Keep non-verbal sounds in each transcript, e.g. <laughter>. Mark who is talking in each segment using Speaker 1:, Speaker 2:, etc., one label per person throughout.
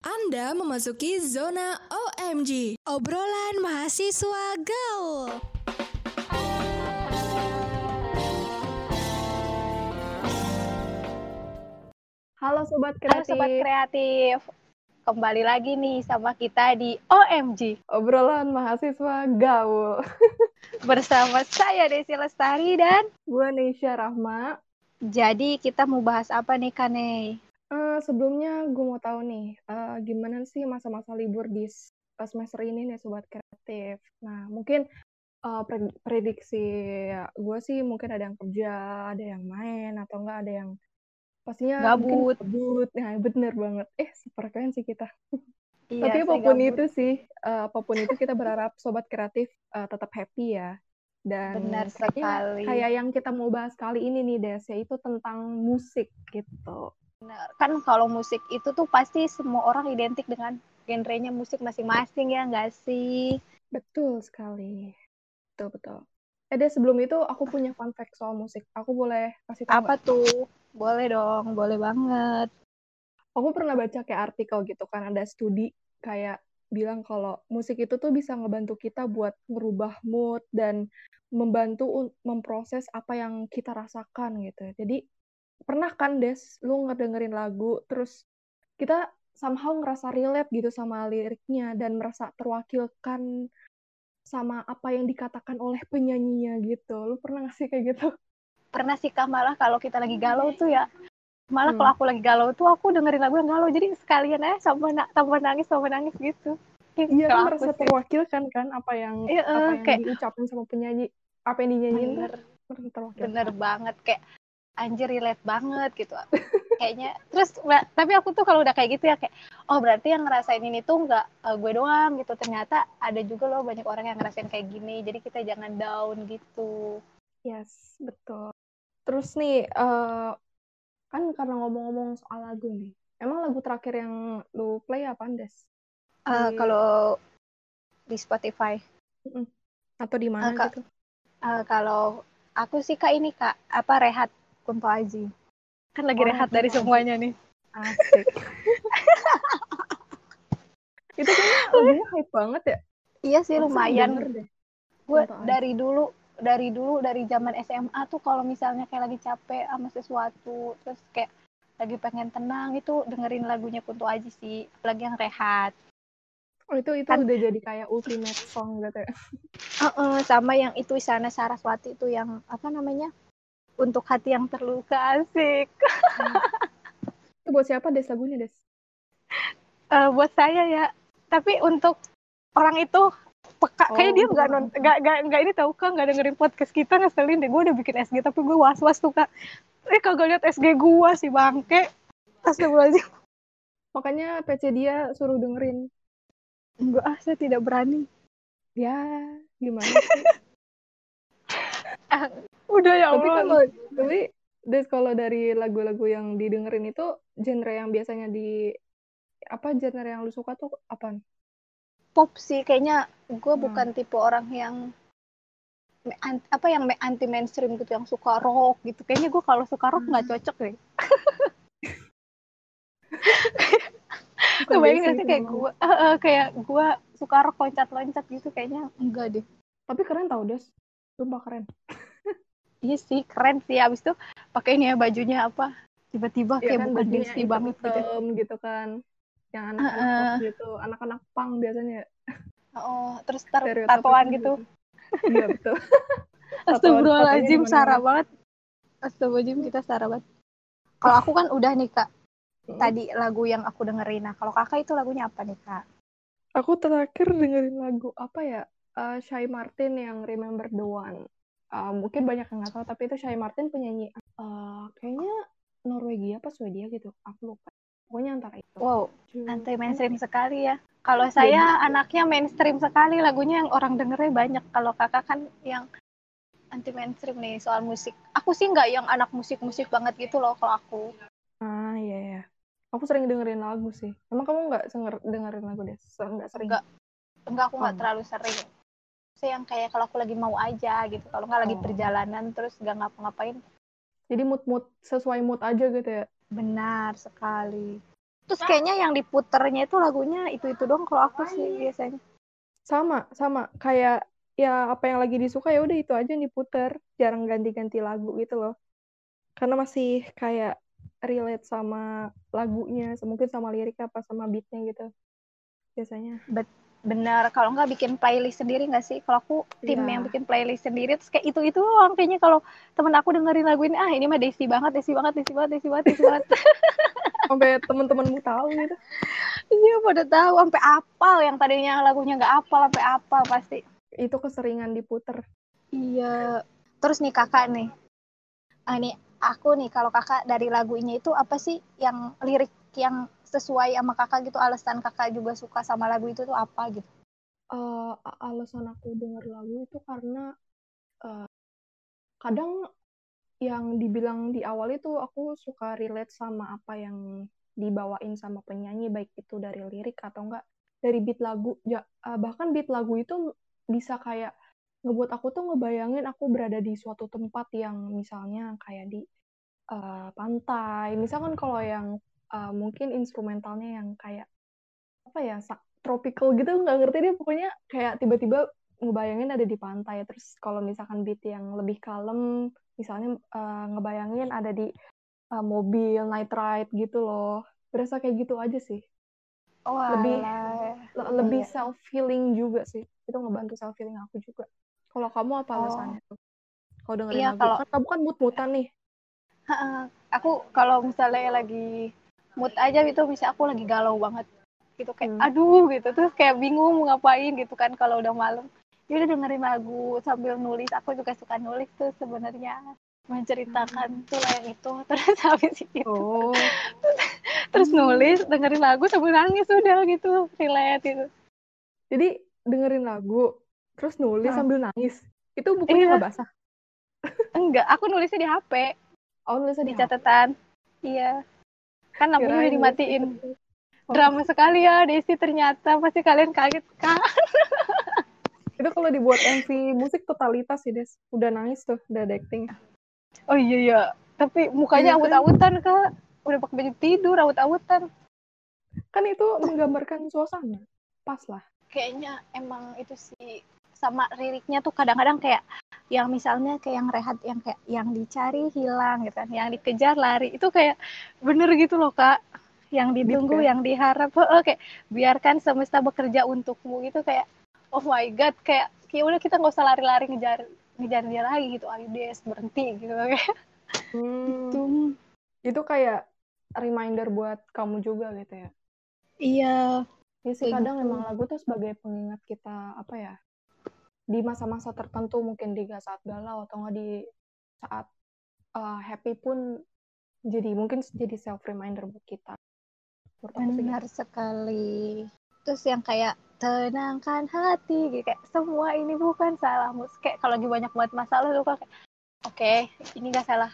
Speaker 1: Anda memasuki zona OMG. Obrolan mahasiswa gaul.
Speaker 2: Halo Sobat
Speaker 3: Halo
Speaker 2: Kreatif.
Speaker 3: Sobat Kreatif. Kembali lagi nih sama kita di OMG.
Speaker 2: Obrolan mahasiswa gaul. <laughs>
Speaker 3: Bersama saya Desi Lestari dan
Speaker 2: Gue Nisha Rahma.
Speaker 3: jadi kita mau bahas apa nih Kane?
Speaker 2: Eh, sebelumnya gue mau tahu nih, eh, gimana sih masa-masa libur di semester ini nih Sobat Kreatif. Nah, mungkin pre- prediksi gue sih mungkin ada yang kerja, ada yang main, atau enggak ada yang pastinya mungkin
Speaker 3: Gabut.
Speaker 2: gabut. Nah, <laughs> bener banget. Eh, sefrekuensi kita.
Speaker 3: Iya,
Speaker 2: Tapi
Speaker 3: apa
Speaker 2: pun
Speaker 3: gabut.
Speaker 2: itu sih, eh, apa pun itu kita berharap sobat kreatif eh, tetap happy ya. Dan
Speaker 3: Benar sekali.
Speaker 2: kayak yang kita mau bahas kali ini nih Des, yaitu tentang musik gitu.
Speaker 3: Kan kalau musik itu tuh pasti semua orang identik dengan genrenya musik masing-masing ya nggak sih?
Speaker 2: Betul sekali. Betul betul. Eh Des, sebelum itu aku punya fun fact soal musik. Aku boleh kasih tahu
Speaker 3: Apa tuh? Boleh dong, boleh banget.
Speaker 2: Aku pernah baca kayak artikel gitu kan, ada studi kayak bilang kalau musik itu tuh bisa ngebantu kita buat ngerubah mood dan membantu memproses apa yang kita rasakan gitu. Jadi pernah kan Des, lu ngedengerin lagu terus kita somehow ngerasa relate gitu sama liriknya dan merasa terwakilkan sama apa yang dikatakan oleh penyanyinya gitu. Lu pernah gak sih kayak gitu?
Speaker 3: Pernah sih Kak malah kalau kita lagi galau tuh ya malah
Speaker 2: Hmm.
Speaker 3: kalau aku lagi galau tuh aku dengerin lagu yang galau jadi sekalian aja sama na sama nangis sama nangis gitu
Speaker 2: Iya kan merasa
Speaker 3: sih.
Speaker 2: terwakilkan kan apa yang
Speaker 3: Iya,
Speaker 2: apa yang
Speaker 3: kayak-
Speaker 2: diucapin sama penyanyi, apa yang dinyanyiin tuh
Speaker 3: bener
Speaker 2: merasa terwakilkan.
Speaker 3: bener banget kayak anjir relate banget gitu <laughs> kayaknya terus tapi aku tuh kalau udah kayak gitu ya kayak oh berarti yang ngerasain ini tuh nggak eh, gue doang gitu ternyata ada juga loh banyak orang yang ngerasain kayak gini jadi kita jangan down gitu
Speaker 2: Yes, betul. Terus nih, eh, kan karena ngomong-ngomong soal lagu nih, emang lagu terakhir yang lu play apa, Des?
Speaker 3: Eh,
Speaker 2: Di-
Speaker 3: kalau di Spotify
Speaker 2: Atau di mana
Speaker 3: Kak.
Speaker 2: gitu?
Speaker 3: eh, kalau aku sih kak ini kak apa rehat Kunto Aji. Kan lagi
Speaker 2: Oh,
Speaker 3: rehat dari
Speaker 2: Aji.
Speaker 3: semuanya nih.
Speaker 2: Asik. <laughs> Itu kayaknya lagunya hype banget ya?
Speaker 3: iya sih
Speaker 2: sering
Speaker 3: lumayan. gue dari dulu dari dulu dari zaman SMA tuh kalau misalnya kayak lagi capek sama sesuatu terus kayak lagi pengen tenang itu dengerin lagunya Kunto Aji sih. Lagi yang rehat.
Speaker 2: Oh, itu itu
Speaker 3: Kan-
Speaker 2: udah jadi kayak ultimate song gitu ya? <laughs>
Speaker 3: Heeh, sama yang itu Isana Saraswati itu yang apa namanya untuk hati yang terluka asik. <laughs>
Speaker 2: Itu buat siapa, Des, lagunya, Des?
Speaker 3: Eh, buat saya ya. Tapi untuk orang itu peka.
Speaker 2: Oh,
Speaker 3: kayak dia nggak non nggak nggak nggak ini tahu kan nggak dengerin podcast kita ngeselin deh gue udah bikin SG tapi gue was was tuh kak. Eh kagak lihat SG gue si bangke. Astagfirullahaladzim.
Speaker 2: Makanya PC dia suruh dengerin.
Speaker 3: Enggak, ah, saya tidak berani.
Speaker 2: Ya, gimana sih? <laughs>
Speaker 3: Udah ya
Speaker 2: Tapi kalau tapi Des kalau dari lagu-lagu yang didengerin itu genre yang biasanya di apa genre yang lu suka tuh apa?
Speaker 3: Pop sih, kayaknya gue
Speaker 2: Hmm.
Speaker 3: bukan tipe orang yang apa yang anti mainstream gitu, yang suka rock gitu. Kayaknya gue kalau suka rock nggak
Speaker 2: Hmm.
Speaker 3: cocok deh. <laughs> Kebayang gak sih kayak
Speaker 2: memang.
Speaker 3: gue, kayak gue suka rock loncat-loncat gitu, kayaknya enggak deh.
Speaker 2: Tapi keren tau Des. Sumpah keren.
Speaker 3: Iya sih, keren sih. Abis itu pakai ini ya bajunya apa? Tiba-tiba
Speaker 2: Iya
Speaker 3: kayak
Speaker 2: kan
Speaker 3: bukan Desi banget gitu.
Speaker 2: gitu kan. Yang anak-anak pop gitu, anak-anak punk biasanya
Speaker 3: Oh, terus tar tatoan
Speaker 2: kan
Speaker 3: gitu.
Speaker 2: Iya betul. <laughs> <laughs>
Speaker 3: Astagfirullahaladzim, Sarah banget. Astagfirullahaladzim, kita Sarah banget. Kalau aku kan udah nih, Kak.
Speaker 2: Hmm.
Speaker 3: Tadi lagu yang aku dengerin. Nah, kalau kakak itu lagunya apa nih, Kak?
Speaker 2: Aku terakhir dengerin lagu apa ya? Eh, Shy Martin yang Remember the One. Mungkin banyak yang nggak tahu, tapi itu Shy Martin penyanyi. eh, kayaknya Norwegia apa Swedia gitu. Aku lupa. Pokoknya antara itu.
Speaker 3: Wow, anti mainstream sekali ya. Kalau saya anaknya mainstream sekali, lagunya yang orang dengernya banyak. Kalau kakak kan yang anti mainstream nih soal musik. Aku sih nggak yang anak musik-musik banget gitu loh kalau aku.
Speaker 2: Ah iya ya. Aku sering dengerin lagu sih. Emang kamu nggak senger- dengerin lagu deh? Nggak sering.
Speaker 3: Enggak. Enggak, aku nggak
Speaker 2: Oh.
Speaker 3: terlalu sering. Saya yang kayak kalau aku lagi mau aja gitu. Kalau nggak lagi
Speaker 2: Oh.
Speaker 3: perjalanan terus nggak ngapa-ngapain,
Speaker 2: Jadi mood-mood sesuai mood aja gitu ya.
Speaker 3: benar sekali. terus kayaknya yang diputernya itu lagunya itu itu dong kalau aku sih biasanya
Speaker 2: sama sama kayak ya apa yang lagi disuka ya udah itu aja yang diputer jarang ganti-ganti lagu gitu loh karena masih kayak relate sama lagunya mungkin sama lirik apa sama beatnya gitu biasanya
Speaker 3: Bet benar kalau nggak bikin playlist sendiri nggak sih? Kalau aku tim
Speaker 2: Iya.
Speaker 3: yang bikin playlist sendiri terus kayak itu itu doang kayaknya. Kalau temen aku dengerin lagu ini ah ini mah Desi banget Desi banget Desi banget Desi banget Desi banget. <laughs>
Speaker 2: Sampai teman-temanmu tahu gitu.
Speaker 3: Iya pada tahu. Sampai apal yang tadinya lagunya nggak apal sampai apal pasti.
Speaker 2: Itu keseringan diputer.
Speaker 3: Iya. Terus nih kakak nih. Ah, ini aku nih kalau kakak dari lagunya itu apa sih yang lirik yang sesuai sama kakak gitu alasan kakak juga suka sama lagu itu tuh apa gitu?
Speaker 2: Eh, alasan aku denger lagu itu karena eh, kadang yang dibilang di awal itu aku suka relate sama apa yang dibawain sama penyanyi baik itu dari lirik atau enggak dari beat lagu. Ya eh, bahkan beat lagu itu bisa kayak ngebuat aku tuh ngebayangin aku berada di suatu tempat yang misalnya kayak di eh, pantai. Misalkan kalau yang eh, mungkin instrumentalnya yang kayak apa ya tropical gitu nggak ngerti deh pokoknya kayak tiba-tiba ngebayangin ada di pantai terus kalau misalkan beat yang lebih kalem misalnya eh, ngebayangin ada di eh, mobil night ride gitu loh berasa kayak gitu aja sih
Speaker 3: oh
Speaker 2: Lebih-. Le- lebih
Speaker 3: iya.
Speaker 2: self healing juga sih itu ngebantu self healing aku juga kalau kamu apa
Speaker 3: Oh.
Speaker 2: alasannya tuh kalau dengerin
Speaker 3: Iya,
Speaker 2: lagu
Speaker 3: kalau-
Speaker 2: kan kamu kan mut-mutan nih
Speaker 3: Ha-ha. aku kalau misalnya lagi mood aja gitu bisa aku lagi galau banget gitu kayak
Speaker 2: Hmm.
Speaker 3: aduh gitu terus kayak bingung mau ngapain gitu kan kalau udah malam ya udah dengerin lagu sambil nulis aku juga suka nulis tuh sebenarnya menceritakan tuh lah yang itu <laughs> terus habis itu
Speaker 2: oh <laughs>
Speaker 3: terus nulis dengerin lagu sambil nangis udah gitu relate gitu
Speaker 2: jadi dengerin lagu terus nulis
Speaker 3: Hah.
Speaker 2: sambil nangis itu bukunya
Speaker 3: Iya.
Speaker 2: nggak basah
Speaker 3: enggak aku nulisnya di HP
Speaker 2: oh nulisnya
Speaker 3: di
Speaker 2: di HP.
Speaker 3: catatan iya kan lampunya udah dimatiin
Speaker 2: nulis. Oh.
Speaker 3: drama sekali ya Desi ternyata pasti kalian kaget kan <laughs>
Speaker 2: Itu kalau dibuat MV musik totalitas sih, Des. Udah nangis tuh, udah ada acting.
Speaker 3: Oh iya iya, tapi mukanya
Speaker 2: Iya kan?
Speaker 3: awut-awutan kak. Udah pakai baju tidur awut-awutan.
Speaker 2: Kan itu menggambarkan suasana. Pas lah.
Speaker 3: Kayaknya emang itu sih sama liriknya tuh kadang-kadang kayak yang misalnya kayak yang rehat yang kayak yang dicari hilang gitu kan, yang dikejar lari itu kayak bener gitu loh kak. Yang ditunggu,
Speaker 2: ya?
Speaker 3: yang diharap, kayak biarkan semesta bekerja untukmu gitu kayak oh my god kayak kayak udah kita nggak usah lari-lari ngejar ngejar dia lagi gitu ayo Des berhenti gitu <laughs> kayak
Speaker 2: Hmm,
Speaker 3: gitu.
Speaker 2: itu kayak reminder buat kamu juga gitu ya.
Speaker 3: Iya,
Speaker 2: Ya sih, kadang
Speaker 3: gitu.
Speaker 2: emang lagu tuh sebagai pengingat kita, apa ya, di masa-masa tertentu mungkin di saat galau atau nggak di saat uh, happy pun jadi mungkin jadi self reminder buat kita. Sih gitu.
Speaker 3: benar sekali. Terus yang kayak tenangkan hati, gitu. kayak semua ini bukan salahmu. Kayak kalau lagi banyak banget masalah tuh kayak, oke, ini gak salah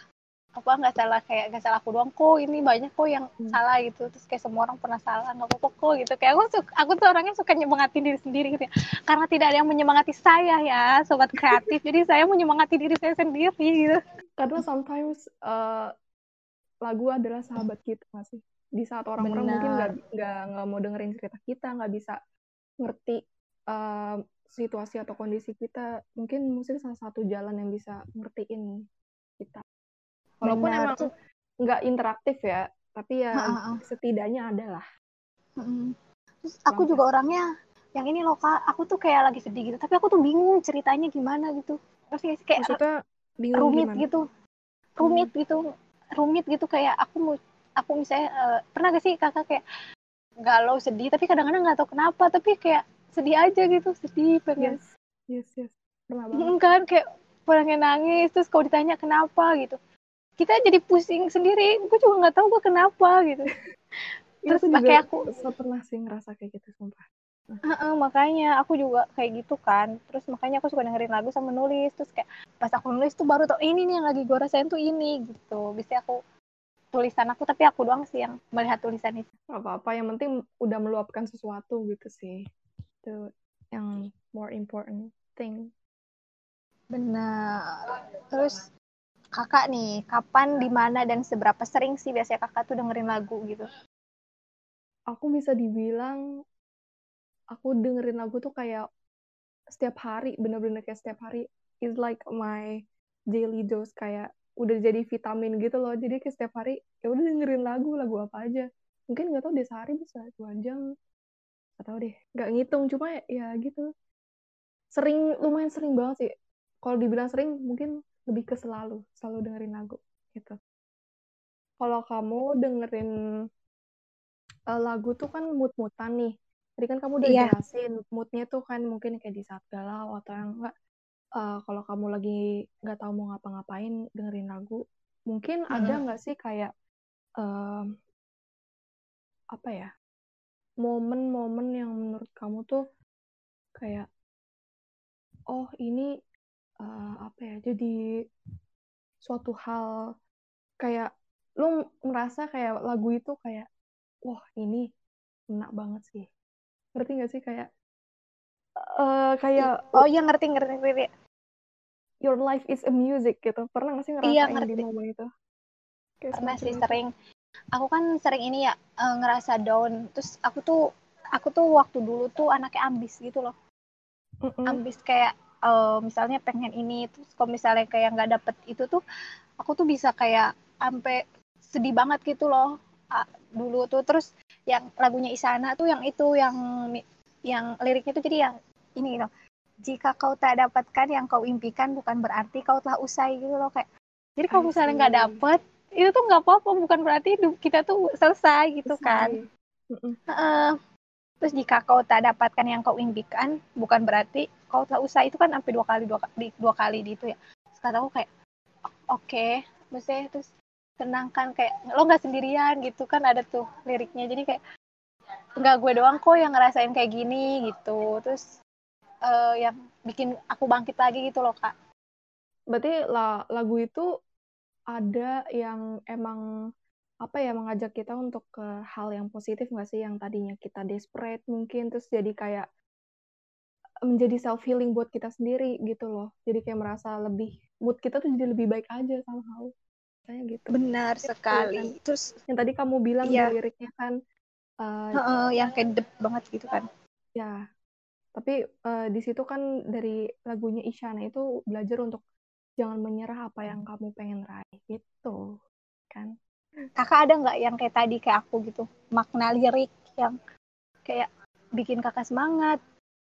Speaker 3: apa nggak salah kayak gak salah aku doang kok ini banyak kok yang
Speaker 2: Hmm.
Speaker 3: salah gitu. Terus kayak semua orang pernah salah nggak apa-apa kok? Gitu. Kayak aku suka, aku tuh orangnya suka nyemangatin diri sendiri gitu ya. Karena tidak ada yang menyemangati saya ya sobat kreatif. Jadi saya menyemangati diri saya sendiri gitu.
Speaker 2: Karena sometimes uh, lagu adalah sahabat kita nggak sih? Di saat orang-orang mungkin nggak nggak nggak mau dengerin cerita kita, nggak bisa ngerti uh, situasi atau kondisi kita, mungkin musik salah satu jalan yang bisa ngertiin kita. Walaupun
Speaker 3: Benar.
Speaker 2: emang nggak interaktif ya, tapi ya
Speaker 3: Ha-ha.
Speaker 2: setidaknya ada lah.
Speaker 3: Terus aku juga orangnya yang ini loh kak, aku tuh kayak lagi sedih gitu, tapi aku tuh bingung ceritanya gimana gitu. Terus kayak, kayak
Speaker 2: Maksudnya bingung
Speaker 3: rumit
Speaker 2: gimana?
Speaker 3: gitu, rumit gitu, rumit gitu kayak aku mau, aku misalnya eh, pernah gak sih kakak kayak galau sedih, tapi kadang-kadang nggak tahu kenapa, tapi kayak sedih aja gitu, sedih pengen,
Speaker 2: Yes, yes, yes. Pernah banget.
Speaker 3: Kan kayak pengen nangis, terus kalau ditanya kenapa gitu, kita jadi pusing sendiri, gue juga nggak tahu gue kenapa gitu.
Speaker 2: Iya,
Speaker 3: Terus
Speaker 2: aku
Speaker 3: pakai aku
Speaker 2: se- pernah sih ngerasa kayak gitu, sumpah.
Speaker 3: Heeh, makanya aku juga kayak gitu kan terus makanya aku suka dengerin lagu sama nulis terus kayak pas aku nulis tuh baru tau ini nih yang lagi gue rasain tuh ini gitu bisa aku tulisan aku tapi aku doang sih yang melihat tulisan itu
Speaker 2: Gak apa-apa, yang penting udah meluapkan sesuatu gitu sih. Itu yang more important thing.
Speaker 3: benar terus kakak nih kapan di mana dan seberapa sering sih biasanya kakak tuh dengerin lagu gitu?
Speaker 2: Aku bisa dibilang aku dengerin lagu tuh kayak setiap hari bener-bener kayak setiap hari. Is like my daily dose kayak udah jadi vitamin gitu loh. Jadi kayak setiap hari ya udah dengerin lagu lagu apa aja. Mungkin nggak tahu deh sehari bisa dua jam. Tahu deh nggak ngitung cuma ya gitu. Sering lumayan sering banget sih. Kalau dibilang sering mungkin lebih ke selalu selalu dengerin lagu gitu kalau kamu dengerin uh, lagu tuh kan mood-moodan nih tadi kan kamu udah
Speaker 3: Iya.
Speaker 2: jelasin moodnya tuh kan mungkin kayak di saat galau atau yang enggak uh, kalau kamu lagi nggak tahu mau ngapa-ngapain dengerin lagu mungkin ada
Speaker 3: Mm-mm.
Speaker 2: nggak sih kayak um, apa ya momen-momen yang menurut kamu tuh kayak oh ini uh, apa ya jadi suatu hal kayak lu merasa kayak lagu itu kayak wah ini enak banget sih ngerti nggak sih kayak eh kayak
Speaker 3: Oh iya ngerti ngerti ngerti.
Speaker 2: your life is a music gitu pernah nggak sih ngerasain
Speaker 3: Iya,
Speaker 2: di
Speaker 3: ngerti.
Speaker 2: momen itu Kayak
Speaker 3: Pernah sih sering. Aku kan sering ini ya eh, ngerasa down. Terus aku tuh aku tuh waktu dulu tuh anaknya ambis gitu loh.
Speaker 2: Mm-mm.
Speaker 3: Ambis kayak eh, misalnya pengen ini terus kalau misalnya kayak nggak dapet itu tuh aku tuh bisa kayak sampai sedih banget gitu loh Ah, dulu tuh terus yang lagunya Isana tuh yang itu yang yang liriknya tuh jadi yang ini loh jika kau tak dapatkan yang kau impikan bukan berarti kau telah usai gitu loh kayak jadi kalau misalnya nggak dapet itu tuh nggak apa-apa bukan berarti hidup kita tuh selesai gitu
Speaker 2: Selesai.
Speaker 3: kan. Heeh. terus jika kau tak dapatkan yang kau impikan bukan berarti kau telah usai itu kan sampai dua kali dua, kali dua kali di itu ya. Sekarang aku kayak oke maksudnya terus tenangkan kayak lo nggak sendirian gitu kan ada tuh liriknya. Jadi kayak nggak gue doang kok yang ngerasain kayak gini gitu. Terus eh, yang bikin aku bangkit lagi gitu loh kak.
Speaker 2: Berarti la- lagu itu ada yang emang apa ya mengajak kita untuk ke hal yang positif nggak sih? Yang tadinya kita desperate mungkin terus jadi kayak menjadi self healing buat kita sendiri gitu loh. Jadi kayak merasa lebih mood kita tuh jadi lebih baik aja somehow. Kayak gitu.
Speaker 3: Benar
Speaker 2: Iya,
Speaker 3: sekali. terus
Speaker 2: yang tadi kamu bilang
Speaker 3: Iya.
Speaker 2: di liriknya kan eh,
Speaker 3: heeh, yang kayak dep banget gitu kan.
Speaker 2: Ya tapi eh, di situ kan dari lagunya Isyana itu belajar untuk jangan menyerah apa yang kamu pengen raih gitu kan.
Speaker 3: Kakak ada nggak yang kayak tadi kayak aku gitu? Makna lirik yang kayak bikin kakak semangat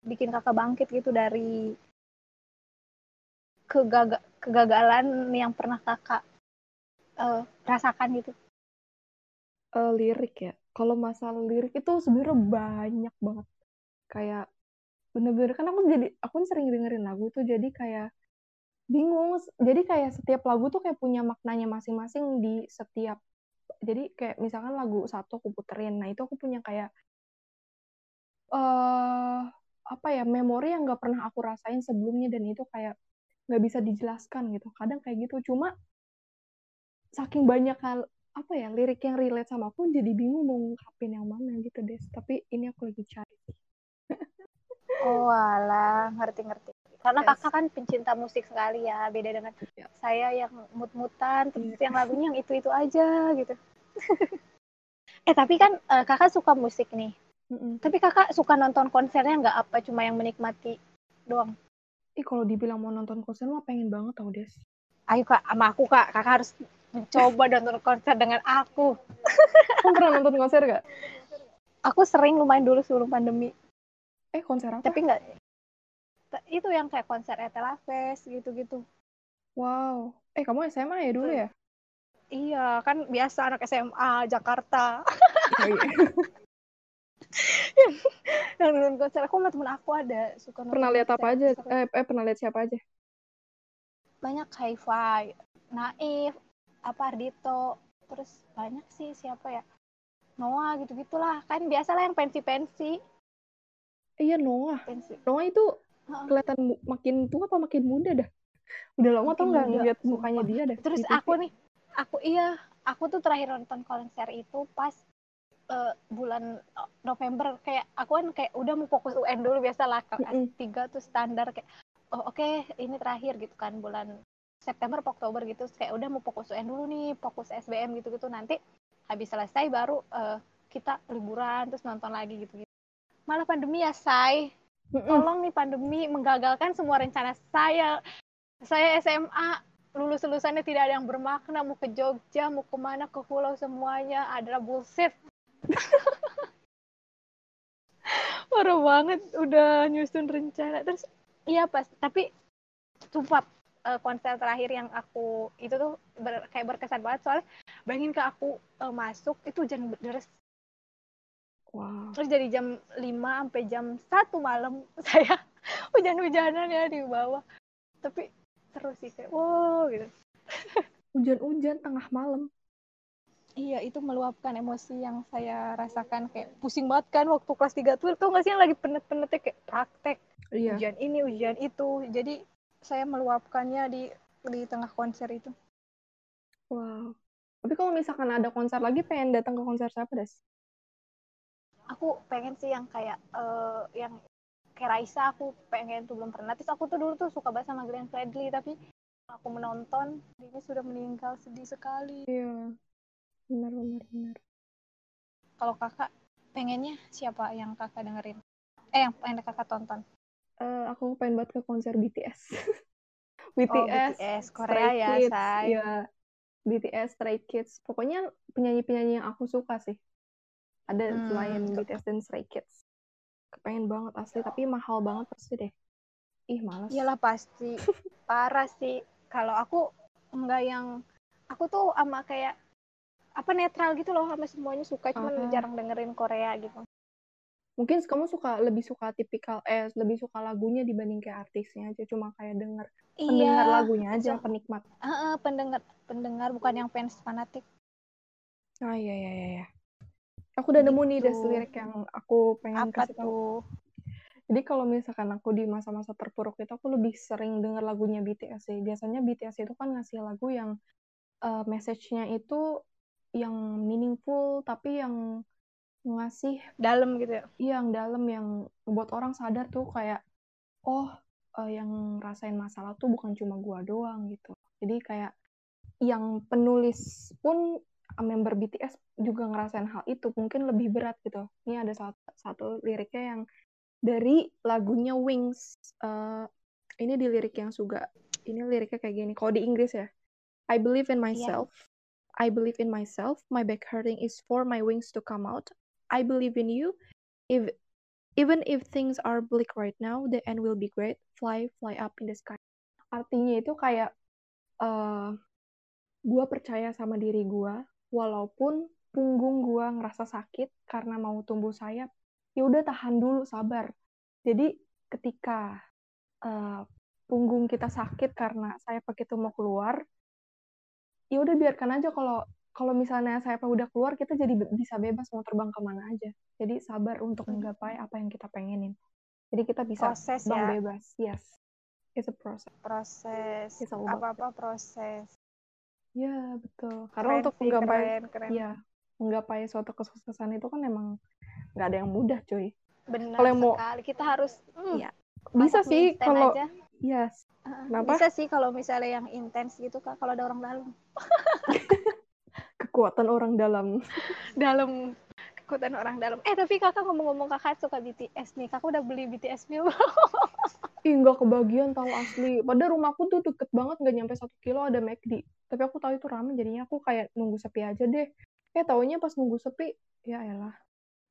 Speaker 3: bikin kakak bangkit gitu dari kegaga kegagalan yang pernah kakak eh, rasakan gitu.
Speaker 2: Eh, lirik ya. Kalau masalah lirik itu sebenarnya banyak banget. Kayak bener-bener kan aku jadi aku sering dengerin lagu tuh jadi kayak bingung. Jadi kayak setiap lagu tuh kayak punya maknanya masing-masing di setiap jadi kayak misalkan lagu satu aku puterin. Nah itu aku punya kayak eh apa ya memori yang nggak pernah aku rasain sebelumnya dan itu kayak nggak bisa dijelaskan gitu. Kadang kayak gitu. Cuma saking banyak hal apa ya lirik yang relate sama aku jadi bingung mau ngungkapin yang mana gitu deh tapi ini aku lagi cari.
Speaker 3: Oh alah. Ngerti ngerti karena
Speaker 2: Yes.
Speaker 3: kakak kan pencinta musik sekali ya. Beda dengan
Speaker 2: Ya.
Speaker 3: saya yang mut-mutan terus
Speaker 2: Iya.
Speaker 3: yang lagunya yang itu itu aja gitu. <laughs> Eh tapi kan eh, kakak suka musik nih
Speaker 2: Mm-mm.
Speaker 3: tapi kakak suka nonton konsernya nggak apa cuma yang menikmati doang
Speaker 2: Ih kalau dibilang mau nonton konser mah pengen banget tau Des
Speaker 3: ayo kak sama aku kak kakak harus mencoba nonton konser dengan aku <laughs>
Speaker 2: kamu pernah nonton konser gak?
Speaker 3: aku sering lumayan dulu sebelum pandemi
Speaker 2: Eh konser apa?
Speaker 3: tapi nggak itu yang kayak konser Etela Fest gitu-gitu
Speaker 2: Wow Eh kamu SMA ya dulu ya?
Speaker 3: iya kan biasa anak SMA Jakarta
Speaker 2: Oh, iya. <laughs>
Speaker 3: yang nonton konser aku sama temen aku ada suka
Speaker 2: pernah lihat apa aja? Eh, eh pernah lihat siapa aja?
Speaker 3: banyak hi-fi Naif apa Ardito terus banyak sih siapa ya Noah gitu gitulah kan biasalah yang pensi-pensi
Speaker 2: Eh, iya Noah
Speaker 3: pensi
Speaker 2: Noah itu
Speaker 3: Heeh.
Speaker 2: kelihatan makin tua apa makin muda dah? Udah lama
Speaker 3: Makin
Speaker 2: tau nggak ngeliat mukanya dia dah
Speaker 3: terus
Speaker 2: di TV.
Speaker 3: aku nih aku iya aku tuh terakhir nonton konser itu pas eh, bulan November kayak aku kan kayak udah mau fokus UN dulu biasa lah kalau
Speaker 2: Mm-mm.
Speaker 3: S3 tuh standar kayak oh oke ini terakhir gitu kan bulan September Oktober gitu kayak udah mau fokus UN dulu nih fokus SBM gitu-gitu nanti habis selesai baru eh, kita liburan terus nonton lagi gitu gitu malah pandemi ya say. Tolong nih pandemi menggagalkan semua rencana saya. Saya SMA lulus lulusannya tidak ada yang bermakna mau ke Jogja mau ke mana ke pulau semuanya adalah bullshit <laughs> parah banget udah nyusun rencana. Terus iya pas tapi sumpah eh, konser terakhir yang aku itu tuh ber- kayak berkesan banget. Soalnya bayangin ke aku eh, masuk itu hujan deras.
Speaker 2: Wow.
Speaker 3: terus dari jam 5 sampai jam 1 malam <laughs> saya hujan-hujanan ya di bawah. Tapi terus sih kayak wow gitu.
Speaker 2: Hujan-hujan tengah malam.
Speaker 3: Iya itu meluapkan emosi yang saya rasakan kayak pusing banget kan waktu kelas 3 tuh tuh nggak sih yang lagi penet-penetnya kayak praktek
Speaker 2: Iya.
Speaker 3: ujian ini ujian itu jadi saya meluapkannya di di tengah konser itu
Speaker 2: Wow. Tapi kalau misalkan ada konser lagi, pengen datang ke konser siapa, Des?
Speaker 3: aku pengen sih yang kayak eh, yang kayak Raisa aku pengen tuh belum pernah terus aku tuh dulu tuh suka banget sama Glenn Fredly tapi aku menonton ini sudah meninggal sedih sekali
Speaker 2: Iya. Benar, benar, benar.
Speaker 3: kalau kakak pengennya siapa yang kakak dengerin eh yang pengen kakak tonton
Speaker 2: Eh, aku pengen banget ke konser BTS. <laughs>
Speaker 3: oh
Speaker 2: BTS,
Speaker 3: BTS Korea
Speaker 2: Stray
Speaker 3: ya
Speaker 2: Kids,
Speaker 3: say
Speaker 2: ya BTS, Stray Kids. Pokoknya penyanyi-penyanyi yang aku suka sih. Ada
Speaker 3: Hmm.
Speaker 2: selain BTS dan Stray Kids. Kepengen banget asli, tapi mahal banget pasti deh. Ih, males.
Speaker 3: iyalah pasti <laughs> parah sih kalau aku enggak yang aku tuh sama kayak apa netral gitu loh sama semuanya suka cuman
Speaker 2: Ah.
Speaker 3: jarang dengerin Korea gitu
Speaker 2: Mungkin kamu suka lebih suka tipikal eh lebih suka lagunya dibanding kayak artisnya aja cuma kayak denger pendengar
Speaker 3: iya
Speaker 2: lagunya aja
Speaker 3: so-
Speaker 2: penikmat.
Speaker 3: Heeh, pendengar pendengar bukan yang fans fanatik
Speaker 2: Ah iya iya iya. iya. Aku udah nemu nih des
Speaker 3: Gitu.
Speaker 2: lirik yang aku pengen
Speaker 3: apa
Speaker 2: kasih tahu. Jadi kalau misalkan aku di masa-masa terpuruk itu aku lebih sering denger lagunya BTS sih. Biasanya BTS itu kan ngasih lagu yang eh, message-nya itu yang meaningful tapi yang ngasih
Speaker 3: dalam gitu ya
Speaker 2: yang dalam yang buat orang sadar tuh kayak oh eh, yang rasain masalah tuh bukan cuma gua doang gitu. Jadi kayak yang penulis pun eh, member BTS juga ngerasain hal itu mungkin lebih berat gitu. Ini ada satu, satu liriknya yang dari lagunya Wings. Eh, ini di lirik yang Suga. Ini liriknya kayak gini. Kalau di Inggris ya. I believe in myself. I believe in myself. My back hurting is for my wings to come out. I believe in you. If even if things are bleak right now, the end will be great. Fly, fly up in the sky. Artinya itu kayak eh gue percaya sama diri gue, walaupun punggung gue ngerasa sakit karena mau tumbuh sayap, ya udah tahan dulu, sabar. Jadi ketika eh, punggung kita sakit karena sayap kita mau keluar, ya udah biarkan aja kalau kalau misalnya sayapnya udah keluar, kita jadi bisa bebas mau terbang ke mana aja. Jadi sabar untuk
Speaker 3: Hmm.
Speaker 2: menggapai apa yang kita pengenin. Jadi kita bisa
Speaker 3: proses
Speaker 2: terbang
Speaker 3: ya
Speaker 2: bebas. Yes, it's a process.
Speaker 3: proses apa apa proses
Speaker 2: Ya betul. Karena
Speaker 3: keren
Speaker 2: untuk
Speaker 3: sih
Speaker 2: menggapai
Speaker 3: keren keren
Speaker 2: ya menggapai suatu kesuksesan itu kan emang nggak ada yang mudah, cuy.
Speaker 3: benar
Speaker 2: Kalau yang mau-
Speaker 3: sekali kita harus hmm,
Speaker 2: Iya. Bisa sih kalau
Speaker 3: aja.
Speaker 2: yes. Kenapa?
Speaker 3: bisa sih kalau misalnya yang intens gitu kak kalau ada orang dalam <laughs>
Speaker 2: Kekuatan orang dalam. <laughs>
Speaker 3: dalam kekuatan orang dalam eh tapi kakak ngomong-ngomong kakak suka BTS nih kakak udah beli BTS belum <laughs>
Speaker 2: Ih, nggak kebagian tahu asli. Padahal rumahku tuh deket banget, nggak nyampe satu kilo ada McD. Tapi aku tahu itu rame, jadinya aku kayak nunggu sepi aja deh. Eh, taunya pas nunggu sepi, ya elah.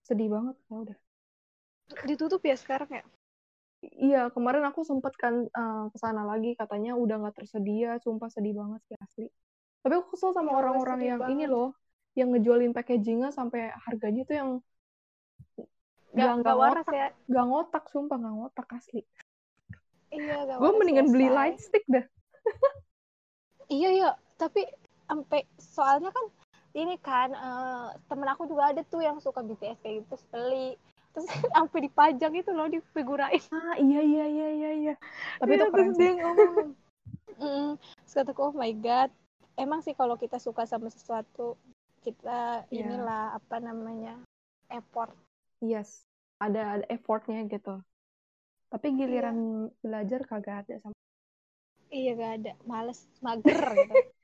Speaker 2: Sedih banget, ya udah.
Speaker 3: ditutup ya sekarang ya
Speaker 2: Iya, kemarin aku sempet kan eh, ke sana lagi, katanya udah nggak tersedia, sumpah sedih banget sih asli. Tapi aku kesel sama
Speaker 3: Ya Allah,
Speaker 2: orang-orang yang ini
Speaker 3: banget.
Speaker 2: loh, yang ngejualin packagingnya sampai harganya tuh yang
Speaker 3: Gak, gak
Speaker 2: nggak
Speaker 3: waras
Speaker 2: ngotak,
Speaker 3: ya
Speaker 2: nggak ngotak, sumpah nggak ngotak asli.
Speaker 3: iya gak
Speaker 2: Gue mendingan
Speaker 3: ya,
Speaker 2: beli
Speaker 3: Say.
Speaker 2: light stick dah.
Speaker 3: iya iya tapi sampai soalnya kan ini kan eh, temen aku juga ada tuh yang suka BTS kayak gitu beli terus <laughs> sampai dipajang itu loh difigurain
Speaker 2: Ah, iya, iya, iya, iya, iya. Tapi itu
Speaker 3: Iya,
Speaker 2: keren
Speaker 3: terus
Speaker 2: sih.
Speaker 3: dia ngomong <laughs> mm, terus kataku oh my god emang sih kalau kita suka sama sesuatu kita
Speaker 2: Iya.
Speaker 3: inilah apa namanya effort
Speaker 2: Yes, ada ada effortnya gitu. Tapi giliran belajar kagak ada sama.
Speaker 3: iya gak ada males mager gitu <laughs>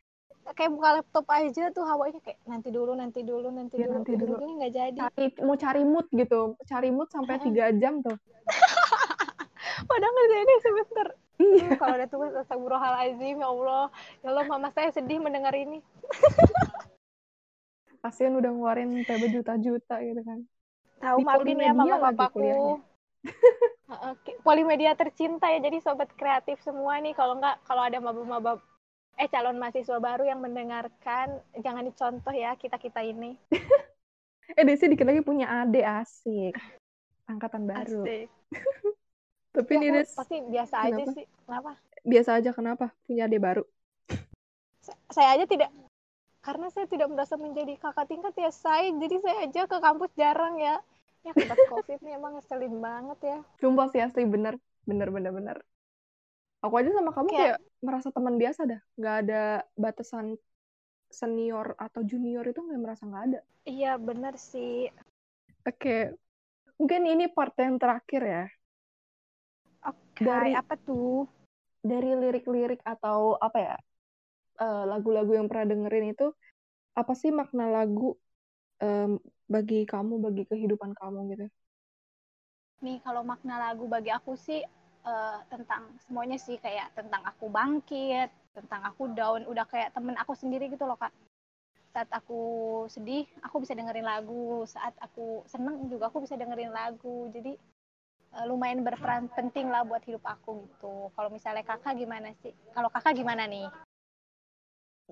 Speaker 3: kayak buka laptop aja tuh hawanya kayak nanti dulu nanti dulu nanti
Speaker 2: Iya,
Speaker 3: dulu.
Speaker 2: nanti dulu.
Speaker 3: ujung-ujungnya nggak jadi.
Speaker 2: Cari mau cari mood gitu cari mood sampai tiga jam tuh. <laughs>
Speaker 3: Padahal ngerjainnya sebentar
Speaker 2: iya.
Speaker 3: Aduh, kalau ada tugas astagfirullahaladzim ya Allah. Ya Allah mama saya sedih mendengar ini. <laughs>
Speaker 2: Kasihan udah ngeluarin PB juta-juta gitu kan.
Speaker 3: Tahu maafin ya mama papaku Polimedia tercinta ya jadi sobat kreatif semua nih. Kalau nggak kalau ada maba-maba eh calon mahasiswa baru yang mendengarkan jangan dicontoh ya kita kita ini. <laughs>
Speaker 2: Eh Desi dikit lagi punya adik asik. Angkatan baru.
Speaker 3: Asik. <laughs>
Speaker 2: tapi
Speaker 3: Ya,
Speaker 2: ini Des
Speaker 3: pasti biasa aja
Speaker 2: Kenapa?
Speaker 3: sih. Kenapa?
Speaker 2: Biasa aja kenapa? Punya adik baru.
Speaker 3: Sa- saya aja tidak karena saya tidak merasa menjadi kakak tingkat ya saya jadi saya aja ke kampus jarang ya. Ya akibat covid nih emang ngeselin banget ya.
Speaker 2: Sumpah sih asli. Bener. Bener bener bener aku aja sama kamu
Speaker 3: Kayak-
Speaker 2: kayak merasa teman biasa dah. Nggak ada batasan senior atau junior itu nggak merasa nggak ada.
Speaker 3: Iya bener sih.
Speaker 2: Oke. Mungkin ini part yang terakhir ya.
Speaker 3: Oke
Speaker 2: Dari-
Speaker 3: apa tuh?
Speaker 2: dari lirik-lirik atau apa ya eh, lagu-lagu yang pernah dengerin itu apa sih makna lagu em, bagi kamu bagi kehidupan kamu gitu?
Speaker 3: Nih kalau makna lagu bagi aku sih eh, tentang semuanya sih kayak tentang aku bangkit tentang aku down udah kayak temen aku sendiri gitu loh kak. Saat aku sedih aku bisa dengerin lagu. Saat aku seneng juga aku bisa dengerin lagu. Jadi eh, lumayan berperan penting lah buat hidup aku gitu. Kalau misalnya kakak gimana sih? Kalau kakak gimana nih?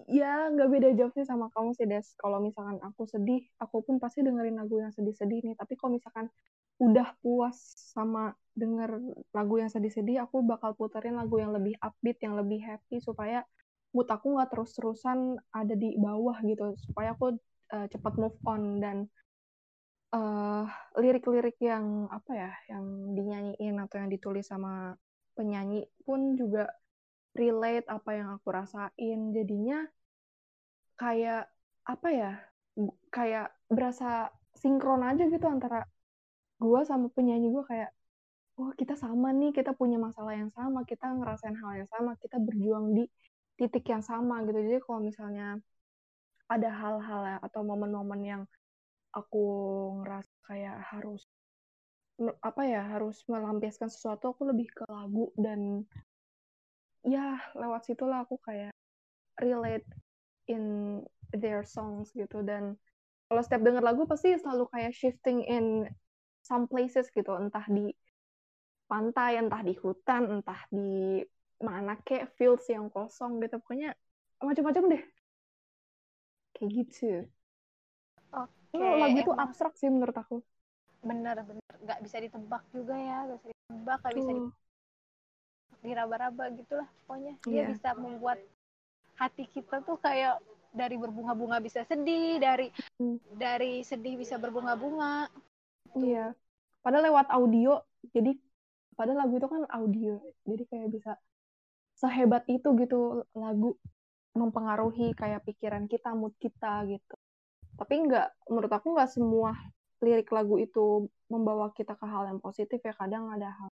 Speaker 2: Ya nggak beda jauh sih sama kamu sih Des. Kalau misalkan aku sedih aku pun pasti dengerin lagu yang sedih-sedih nih. Tapi kalau misalkan udah puas sama denger lagu yang sedih-sedih aku bakal puterin lagu yang lebih upbeat yang lebih happy supaya mood aku nggak terus-terusan ada di bawah gitu supaya aku eh, cepat move on dan eh, lirik-lirik yang apa ya yang dinyanyiin atau yang ditulis sama penyanyi pun juga relate apa yang aku rasain. Jadinya kayak apa ya kayak berasa sinkron aja gitu antara gua sama penyanyi gua kayak wah kita sama nih kita punya masalah yang sama kita ngerasain hal yang sama kita berjuang di titik yang sama gitu. Jadi kalau misalnya ada hal-hal ya, atau momen-momen yang aku ngerasa kayak harus apa ya harus melampiaskan sesuatu aku lebih ke lagu dan ya lewat situlah aku kayak relate in their songs gitu. Dan kalau setiap denger lagu pasti selalu kayak shifting in some places gitu entah di pantai entah di hutan entah di mana kayak fields yang kosong gitu. Pokoknya macam-macam deh. Kayak gitu.
Speaker 3: Oke.
Speaker 2: Oh, lagu itu abstrak sih menurut aku.
Speaker 3: Bener bener. Nggak bisa ditebak juga ya nggak bisa ditebak nggak bisa diraba-raba gitulah pokoknya. Dia
Speaker 2: Iya.
Speaker 3: bisa membuat hati kita tuh kayak dari berbunga-bunga bisa sedih dari
Speaker 2: Hmm.
Speaker 3: dari sedih bisa berbunga-bunga
Speaker 2: Iya. Padahal lewat audio, jadi padahal lagu itu kan audio, jadi kayak bisa sehebat itu gitu lagu mempengaruhi kayak pikiran kita, mood kita gitu. Tapi nggak, menurut aku nggak semua lirik lagu itu membawa kita ke hal yang positif ya. Kadang ada hal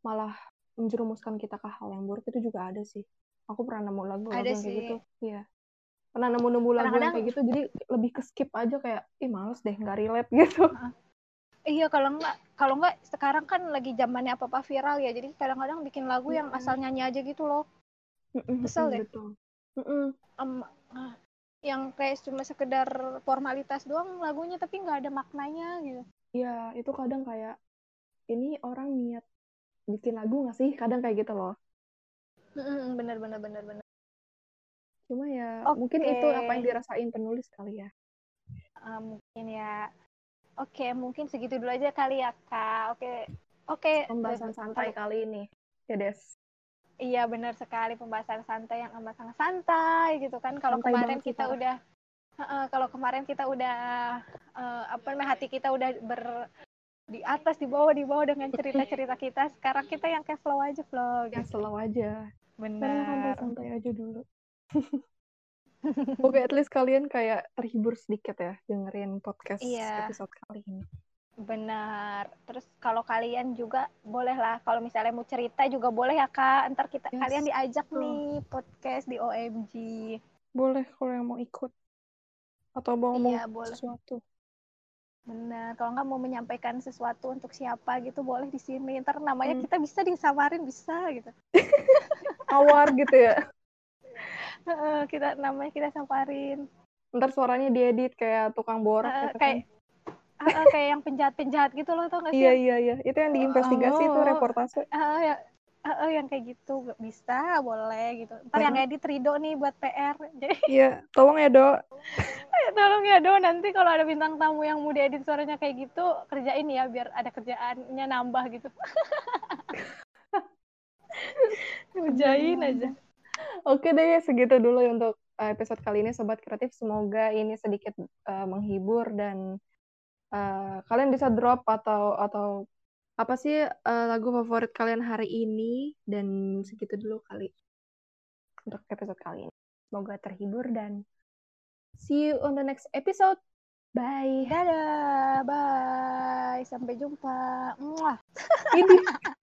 Speaker 2: malah menjerumuskan kita ke hal yang buruk itu juga ada sih. Aku pernah nemu lagu-lagu
Speaker 3: Ada
Speaker 2: yang kayak gitu. Iya. Pernah nemu-nemu lagu yang kayak gitu, jadi lebih ke skip aja kayak, ih males deh, nggak relate <laughs> gitu.
Speaker 3: Iya kalau nggak kalau nggak sekarang kan lagi zamannya apa apa viral ya jadi kadang-kadang bikin lagu yang asal nyanyi aja gitu loh Kesel deh.
Speaker 2: Betul.
Speaker 3: Ah, yang kayak cuma sekedar formalitas doang lagunya tapi nggak ada maknanya gitu
Speaker 2: Ya, itu kadang kayak ini orang niat bikin lagu nggak sih? Kadang kayak gitu loh.
Speaker 3: Bener bener bener bener
Speaker 2: Cuma ya
Speaker 3: Oke.
Speaker 2: mungkin itu apa yang dirasain penulis kali ya.
Speaker 3: Ah, mungkin ya oke mungkin segitu dulu aja kali ya kak oke oke
Speaker 2: Pembahasan santai kali ini. Ya, Des.
Speaker 3: Iya benar sekali pembahasan santai yang amat sangat santai gitu kan. Kalau kemarin kita
Speaker 2: parah.
Speaker 3: udah Heeh, kalau kemarin kita udah eh, apa namanya hati kita udah ber di atas di bawah di bawah dengan cerita-cerita kita. Sekarang kita yang kayak flow aja flow
Speaker 2: Yang
Speaker 3: gitu.
Speaker 2: slow aja.
Speaker 3: Benar.
Speaker 2: santai-santai aja dulu. <laughs> Oke, at least kalian kayak terhibur sedikit ya dengerin podcast
Speaker 3: Iya.
Speaker 2: episode kali ini.
Speaker 3: Benar. Terus kalau kalian juga boleh lah kalau misalnya mau cerita juga boleh ya Kak. Ntar kita
Speaker 2: Yes,
Speaker 3: kalian diajak
Speaker 2: betul.
Speaker 3: nih podcast di OMG.
Speaker 2: Boleh kalau yang mau ikut. Atau mau ngomong
Speaker 3: Iya, boleh.
Speaker 2: sesuatu.
Speaker 3: Benar. Kalau nggak mau menyampaikan sesuatu untuk siapa gitu, boleh di sini. Ntar namanya
Speaker 2: Hmm.
Speaker 3: kita bisa disamarin, bisa gitu. <laughs>
Speaker 2: Awar gitu ya.
Speaker 3: Kita namanya kita samarin.
Speaker 2: Ntar suaranya diedit kayak tukang borak
Speaker 3: Heeh,
Speaker 2: gitu kan.
Speaker 3: kayak heeh, kayak yang penjahat-penjahat gitu loh, tau gak sih?
Speaker 2: Iya, iya, iya. Itu yang diinvestigasi itu
Speaker 3: Oh.
Speaker 2: reportase.
Speaker 3: Heeh, ya, heeh, yang kayak gitu bisa, boleh gitu. Ntar yang edit Rido nih buat PR. Jadi <laughs>
Speaker 2: Iya, tolong ya, Dok.
Speaker 3: tolong ya Do, nanti kalau ada bintang tamu yang mau diedit suaranya kayak gitu, kerjain ya biar ada kerjaannya nambah gitu. <laughs> Kerjain aja.
Speaker 2: Oke deh, segitu dulu ya untuk uh, episode kali ini Sobat Kreatif. Semoga ini sedikit uh, menghibur dan uh, kalian bisa drop atau atau apa sih uh, lagu favorit kalian hari ini dan segitu dulu kali untuk episode kali ini. Semoga terhibur dan see you on the next episode. Bye.
Speaker 3: Dadah, bye. Sampai jumpa. Muah.
Speaker 2: Ini <laughs>